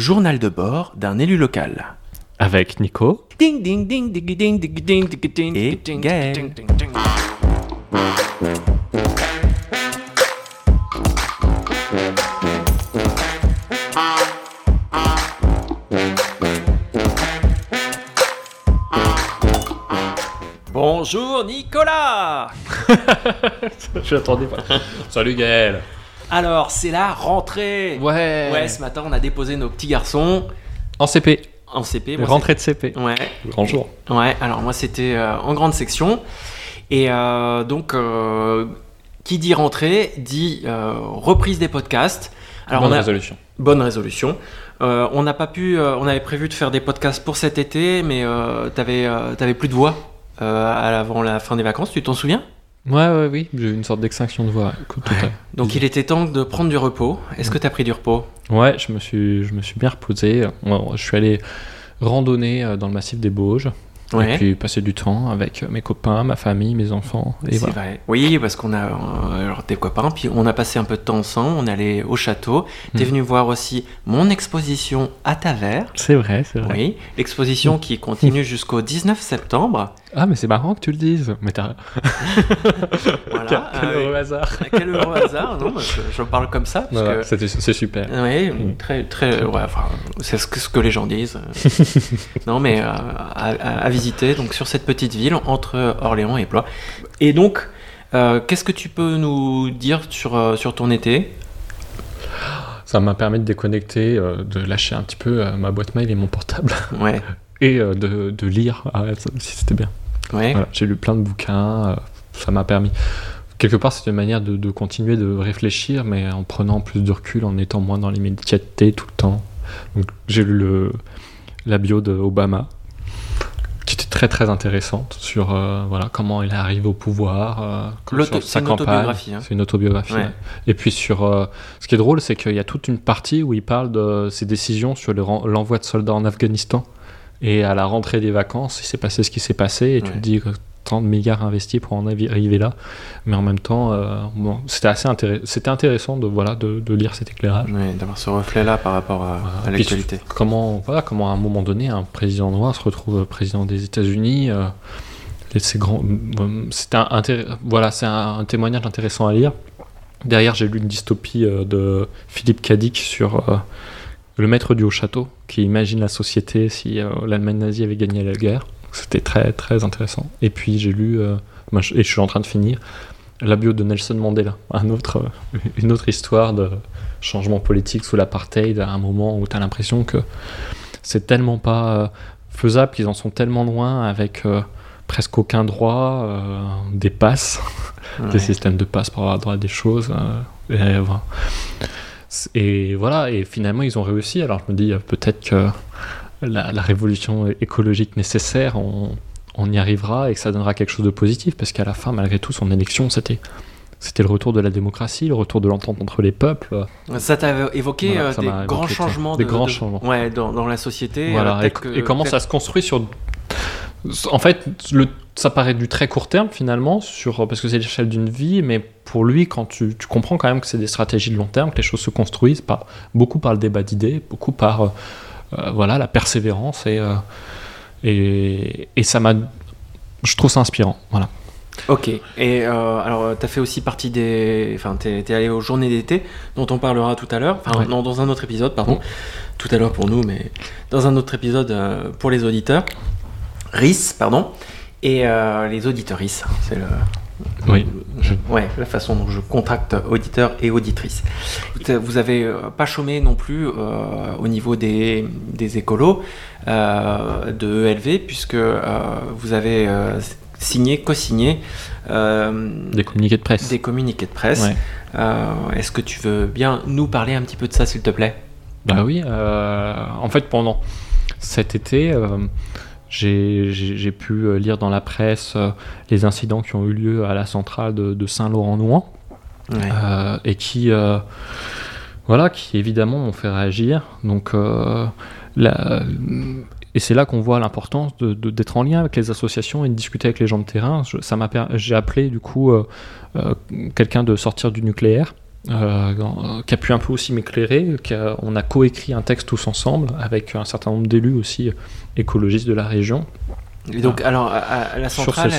journal de bord d'un élu local. Avec Nico. Ding ding ding ding ding ding ding ding ding Et ding ding Gaël. ding ding ding. Bonjour Nicolas Je l'attendais pas. Salut Gaël. Alors c'est la rentrée Ouais. Ouais, ce matin on a déposé nos petits garçons En CP. en CP. Moi, Rentrée de CP. Ouais, Grand jour. Ouais, alors moi c'était euh, en grande section. Et euh, donc, euh, qui dit rentrée dit euh, reprise des podcasts. Alors, Bonne on a- résolution. bonne résolution. Euh, on n'a pas pu, euh, on avait prévu de faire des podcasts pour cet été, mais euh, t'avais, euh, t'avais plus de voix euh, avant la fin des vacances, tu t'en souviens? Ouais, ouais, oui. J'ai eu une sorte d'extinction de voix. Donc il était temps de prendre du repos. Est-ce que t'as pris du repos? Ouais, je me suis, je me suis bien reposé. Je suis allé randonner euh, dans le massif des Bauges. Ouais. Et puis passer du temps avec euh, mes copains, ma famille, mes enfants. Et C'est voilà. vrai. Oui, parce qu'on a euh, alors, des copains, puis on a passé un peu de temps ensemble, on est allé au château. T'es Hmm. venu voir aussi mon exposition à Tavers. C'est vrai, c'est vrai. Oui, l'exposition qui continue jusqu'au 19 septembre. Ah, mais c'est marrant que tu le dises. Mais t'as. Voilà. Quel, Ah, quel oui. heureux hasard. Quel heureux hasard, non Je parle comme ça. Que... C'est super. Oui, Mm. très, très, ouais, enfin, c'est ce que, ce que les gens disent. non, mais euh, à, visiter donc sur cette petite ville entre Orléans et Blois. Et donc, euh, qu'est-ce que tu peux nous dire sur, euh, sur ton été? Ça m'a permis de déconnecter, euh, de lâcher un petit peu ma boîte mail et mon portable Ouais, et de, de lire. Ah, aussi, c'était bien. Ouais, Voilà, J'ai lu plein de bouquins. euh, ça m'a permis. Quelque part, c'est une manière de, de continuer de réfléchir, mais en prenant plus de recul, en étant moins dans l'immédiateté tout le temps. Donc, j'ai lu le, la bio d'Obama, qui était très très intéressante sur euh, voilà comment il est arrivé au pouvoir, euh, sur sa une campagne. autobiographie, hein. C'est une autobiographie. Ouais. Et puis sur, euh, ce qui est drôle, c'est qu'il y a toute une partie où il parle de ses décisions sur le l'envoi de soldats en Afghanistan. Et à la rentrée des vacances, il s'est passé ce qui s'est passé, et tu te dis que 30 milliards investis pour en arriver là. Mais en même temps, euh, bon, c'était assez intéressant, c'était intéressant de, voilà, de, de lire cet éclairage. Ouais, d'avoir ce reflet-là par rapport à, à Puis l'actualité. Comment, voilà, comment à un moment donné, un président noir se retrouve président des États-Unis. euh, c'est grand. euh, un, intér- voilà, c'est un, un témoignage intéressant à lire. Derrière, j'ai lu une dystopie euh, de Philippe Cadic sur le maître du haut château, qui imagine la société si euh, l'Allemagne nazie avait gagné la guerre. C'était très très intéressant. Et puis j'ai lu, euh, et je suis en train de finir, la bio de Nelson Mandela, un autre, euh, une autre histoire de changement politique sous l'apartheid à un moment où tu as l'impression que c'est tellement pas faisable qu'ils en sont tellement loin avec presque aucun droit, des passes, Ouais. des systèmes de passes pour avoir droit à des choses. et, voilà. Et voilà, et finalement ils ont réussi. Alors je me dis euh, peut-être que la, la révolution écologique nécessaire, on, on y arrivera et que ça donnera quelque chose de positif, parce qu'à la fin, malgré tout, son élection, c'était c'était le retour de la démocratie, le retour de l'entente entre les peuples. Ça t'a évoqué Voilà, euh, ça des grands évoqué ça. changements, Des de- grands de- changements. Ouais, dans, dans la société. Voilà, euh, et, que- et comment ça se construit sur. En fait, le, ça paraît du très court terme finalement, sur, parce que c'est l'échelle d'une vie, mais pour lui, quand tu, tu comprends quand même que c'est des stratégies de long terme, que les choses se construisent par, beaucoup par le débat d'idées, beaucoup par euh, euh, voilà, la persévérance, et, euh, et, et ça m'a. Je trouve ça inspirant. Voilà. Ok. Et euh, alors, tu as fait aussi partie des. Enfin, tu es, allé aux journées d'été, dont on parlera tout à l'heure. Enfin, Ouais. non, dans un autre épisode, pardon. Tout à l'heure pour nous, mais dans un autre épisode pour les auditeurs. RIS, pardon. Et euh, les auditeurs RIS, c'est le. Oui, je- Ouais, la façon dont je contracte auditeurs et auditrices. Vous- avez euh, pas chômé non plus euh, au niveau des, des écolos euh, de ELV, puisque vous avez signé, co-signé Des communiqués de presse. des communiqués de presse. Ouais. Est-ce que tu veux bien nous parler un petit peu de ça, s'il te plaît? Bah oui, en fait pendant cet été, j'ai pu euh, lire dans la presse euh, les incidents qui ont eu lieu à la centrale de, de Saint-Laurent-Nouan Ouais. euh, et qui, euh, voilà, qui évidemment m'ont fait réagir. Donc, euh, la- et c'est là qu'on voit l'importance de- de- d'être en lien avec les associations et de discuter avec les gens de terrain. Je- ça m'a per- j'ai appelé du coup quelqu'un de sortir du nucléaire qui a pu un peu aussi m'éclairer. On a coécrit un texte tous ensemble avec un certain nombre d'élus aussi écologistes de la région. Et donc, alors, à, la centrale,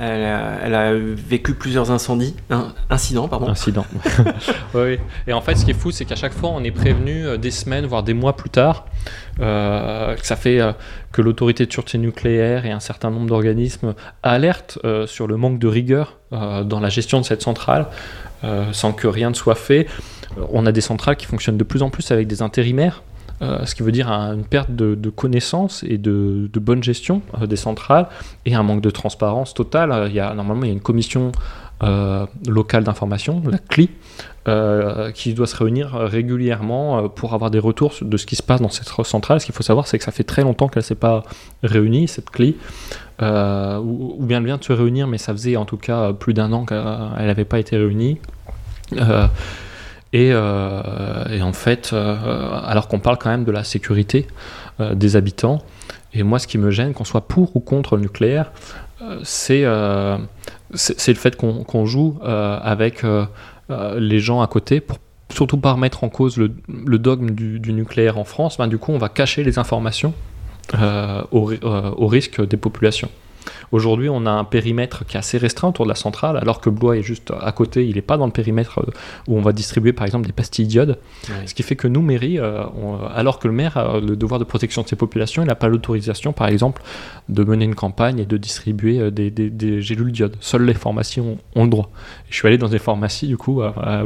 elle a, vécu plusieurs incendies, incidents, pardon. Incidents. oui, Et en fait, ce qui est fou, c'est qu'à chaque fois, on est prévenu euh, des semaines, voire des mois plus tard. Euh, ça fait euh, que l'autorité de sûreté nucléaire et un certain nombre d'organismes alertent sur le manque de rigueur dans la gestion de cette centrale, sans que rien ne soit fait. On a des centrales qui fonctionnent de plus en plus avec des intérimaires. Euh, ce qui veut dire une perte de, connaissances et de, bonne gestion euh, des centrales et un manque de transparence totale. Euh, il y a, normalement, il y a une commission locale d'information, la CLI, qui doit se réunir régulièrement pour avoir des retours de ce qui se passe dans cette centrale. Ce qu'il faut savoir, c'est que ça fait très longtemps qu'elle ne s'est pas réunie, cette CLI, ou, bien elle vient de se réunir, mais ça faisait en tout cas plus d'un an qu'elle n'avait pas été réunie. Euh, et, en fait, euh, alors qu'on parle quand même de la sécurité euh, des habitants, et moi ce qui me gêne, qu'on soit pour ou contre le nucléaire, c'est le fait qu'on joue avec les gens à côté pour surtout pas remettre en cause le, dogme du, nucléaire en France, ben, du coup on va cacher les informations au, risque des populations. Aujourd'hui, on a un périmètre qui est assez restreint autour de la centrale, alors que Blois est juste à côté, il n'est pas dans le périmètre euh, où on va distribuer par exemple des pastilles d'iode. Ce qui fait que nous, mairie, euh, alors que le maire a le devoir de protection de ses populations, il n'a pas l'autorisation par exemple de mener une campagne et de distribuer euh, des, des, gélules d'iode. Seules les pharmacies ont, le droit. je suis allé dans des pharmacies du coup à,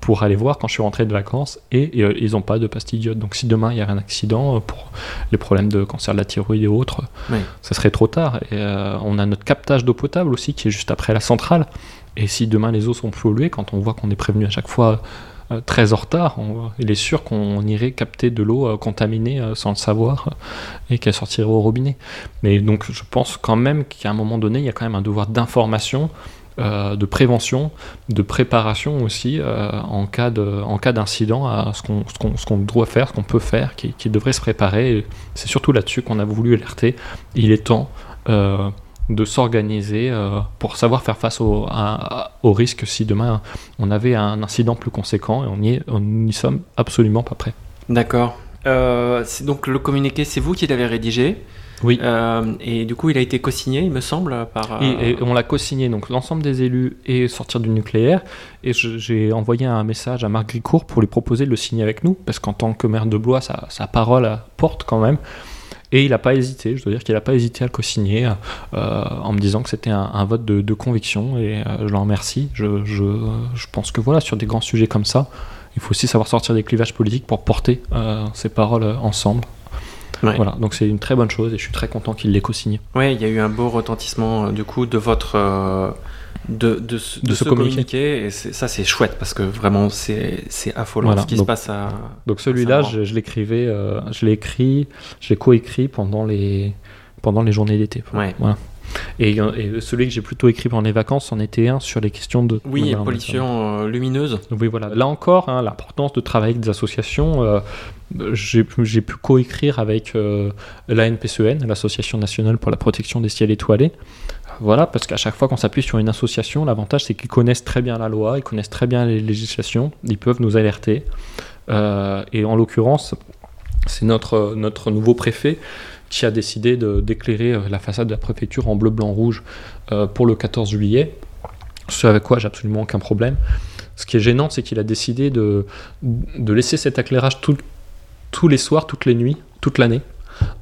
pour aller voir quand je suis rentré de vacances et, ils n'ont pas de pastilles d'iode. Donc si demain il y a un accident pour les problèmes de cancer de la thyroïde et autres, ça serait trop tard. Et euh, on a notre captage d'eau potable aussi qui est juste après la centrale. Et si demain les eaux sont polluées, quand on voit qu'on est prévenu à chaque fois euh, très en retard, il est sûr qu'on irait capter de l'eau euh, contaminée sans le savoir et qu'elle sortirait au robinet. Mais donc je pense quand même qu'à un moment donné, il y a quand même un devoir d'information euh, de prévention, de préparation aussi euh, en cas d'incident à ce qu'on doit faire, ce qu'on peut faire, qui, devrait se préparer. C'est surtout là-dessus qu'on a voulu alerter. Il est temps euh, de s'organiser pour savoir faire face au, au, risque si demain on avait un incident plus conséquent et on n'y sommes absolument pas prêts. D'accord. donc le communiqué, c'est vous qui l'avez rédigé oui. Euh, et du coup, il a été co-signé, il me semble, par. Et, on l'a co-signé, donc l'ensemble des élus et sortir du nucléaire. Et j'ai envoyé un message à Marc Gricourt pour lui proposer de le signer avec nous, parce qu'en tant que maire de Blois, sa, sa parole porte quand même. Et il n'a pas hésité, je dois dire qu'il n'a pas hésité à le co-signer euh, en me disant que c'était un, vote de, conviction et euh, je l'en remercie. Je, je, je, pense que voilà, sur des grands sujets comme ça, il faut aussi savoir sortir des clivages politiques pour porter ces paroles ensemble. Voilà, donc c'est une très bonne chose et je suis très content qu'il l'ait co-signé. Oui, il y a eu un beau retentissement euh, du coup de votre euh, de, de, de, ce communiqué. et ça c'est chouette parce que vraiment c'est affolant ce qui se passe à. Donc celui-là, je, je l'écrivais, euh, je l'ai écrit, je l'ai coécrit pendant les pendant les journées d'été. Ouais. Voilà. Et, celui que j'ai plutôt écrit pendant les vacances en était un sur les questions de... Oui, pollution lumineuse. Oui, voilà. Là encore, hein, l'importance de travailler avec des associations j'ai pu coécrire avec euh, l'ANPCN, l'Association nationale pour la protection des ciels étoilés. Voilà, parce qu'à chaque fois qu'on s'appuie sur une association, l'avantage c'est qu'ils connaissent très bien la loi, ils connaissent très bien les législations, ils peuvent nous alerter. Euh, et en l'occurrence, c'est notre, notre nouveau préfet qui a décidé d'éclairer euh, la façade de la préfecture en bleu, blanc, rouge pour le 14 juillet. Ce avec quoi j'ai absolument aucun problème. Ce qui est gênant, c'est qu'il a décidé de, laisser cet éclairage tous les soirs, toutes les nuits, toute l'année.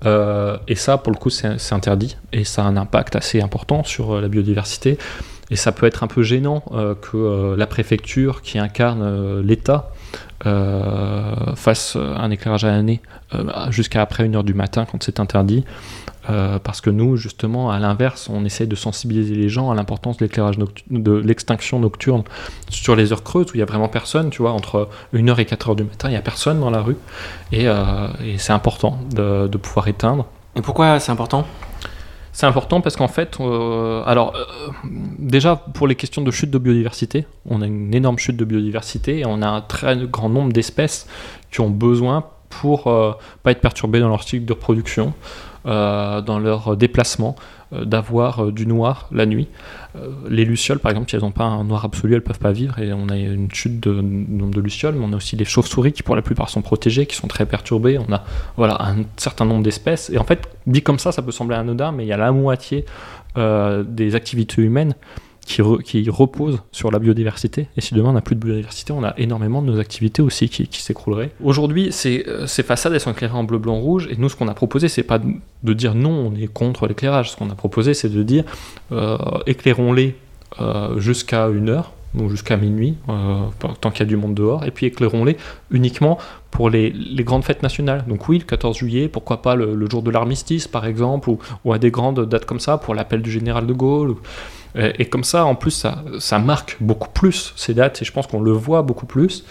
Euh, et ça, pour le coup, c'est interdit. Et ça a un impact assez important sur euh, la biodiversité. Et ça peut être un peu gênant euh, que la préfecture, qui incarne l'État, fasse un éclairage à l'année jusqu'à après 1h du matin quand c'est interdit. Euh, parce que nous, justement, à l'inverse, on essaie de sensibiliser les gens à l'importance de l'éclairage de l'extinction nocturne sur les heures creuses où il y a vraiment personne, tu vois, entre 1h et 4h du matin, il n'y a personne dans la rue. Et, euh, c'est important de, pouvoir éteindre. Et pourquoi c'est important? C'est important parce qu'en fait, euh, alors déjà pour les questions de chute de biodiversité, on a une énorme chute de biodiversité et on a un très grand nombre d'espèces qui ont besoin pour pas être perturbées dans leur cycle de reproduction, dans leur déplacement d'avoir du noir la nuit. les lucioles, par exemple, si elles n'ont pas un noir absolu, elles ne peuvent pas vivre et on a une chute de nombre de lucioles, mais on a aussi les chauves-souris qui, pour la plupart, sont protégées, qui sont très perturbées. On a voilà, un certain nombre d'espèces. Et en fait, dit comme ça, ça peut sembler anodin, mais il y a la moitié des activités humaines qui, qui, repose sur la biodiversité. Et si demain on n'a plus de biodiversité, on a énormément de nos activités aussi qui, s'écrouleraient. Aujourd'hui, euh, ces, façades, elles sont éclairées en bleu, blanc, rouge. Et nous, ce qu'on a proposé, c'est pas de, dire non, on est contre l'éclairage. Ce qu'on a proposé, c'est de dire euh, éclairons-les euh, jusqu'à une heure donc jusqu'à minuit, tant qu'il y a du monde dehors, et puis éclairons-les uniquement pour les, grandes fêtes nationales. Donc oui, le 14 juillet, pourquoi pas le, jour de l'armistice par exemple, ou, à des grandes dates comme ça, pour l'appel du général de Gaulle, euh, et comme ça, en plus, ça, ça marque beaucoup plus ces dates, et je pense qu'on le voit beaucoup plus,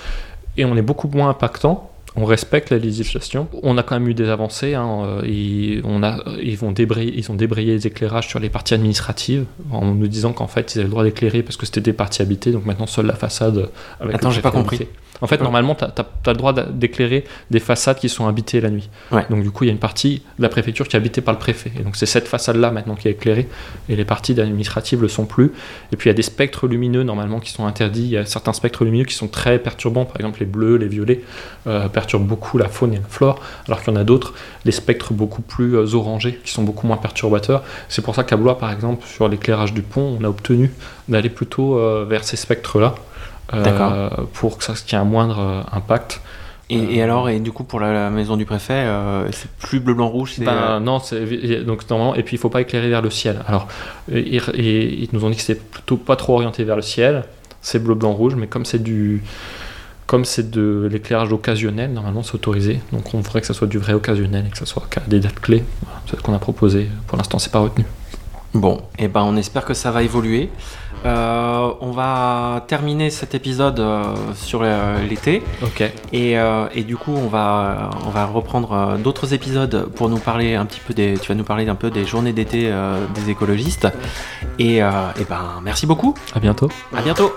et on est beaucoup moins impactant on respecte la législation. On a quand même eu des avancées. Hein, et on a, ils, vont débrayer, ils ont débrayé les éclairages sur les parties administratives en nous disant qu'en fait ils avaient le droit d'éclairer parce que c'était des parties habitées. Donc maintenant seule la façade. Avec Attends, j'ai pas compris. En fait, normalement, tu as, le droit d'éclairer des façades qui sont habitées la nuit. Donc, du coup, il y a une partie de la préfecture qui est habitée par le préfet. Et donc, c'est cette façade-là maintenant qui est éclairée. Et les parties administratives le sont plus. Et puis, il y a des spectres lumineux, normalement, qui sont interdits. Il y a certains spectres lumineux qui sont très perturbants. Par exemple, les bleus, les violets euh, beaucoup la faune et la flore. Alors qu'il y en a d'autres, les spectres beaucoup plus euh, orangés, qui sont beaucoup moins perturbateurs. C'est pour ça qu'à Blois, par exemple, sur l'éclairage du pont, on a obtenu d'aller plutôt euh, vers ces spectres-là. Euh, pour que ça qu'il y ait un moindre impact. Et, alors, et du coup, pour la, maison du préfet, euh, c'est plus bleu, blanc, rouge ben, Non, donc normalement, et puis il faut pas éclairer vers le ciel. Alors, ils nous ont dit que c'est plutôt pas trop orienté vers le ciel, c'est bleu, blanc, rouge, mais comme c'est du. Comme c'est de l'éclairage occasionnel, normalement c'est autorisé. Donc on voudrait que ça soit du vrai occasionnel et que ça soit des dates clés. c'est ce qu'on a proposé. Pour l'instant, c'est pas retenu. Bon, et eh ben on espère que ça va évoluer. Euh, on va terminer cet épisode euh, sur euh, l'été. Ok. Et, et, du coup, on va, on va reprendre d'autres épisodes pour nous parler un petit peu des. Tu vas nous parler un peu des journées d'été des écologistes. Et, et ben, merci beaucoup. À bientôt. À bientôt.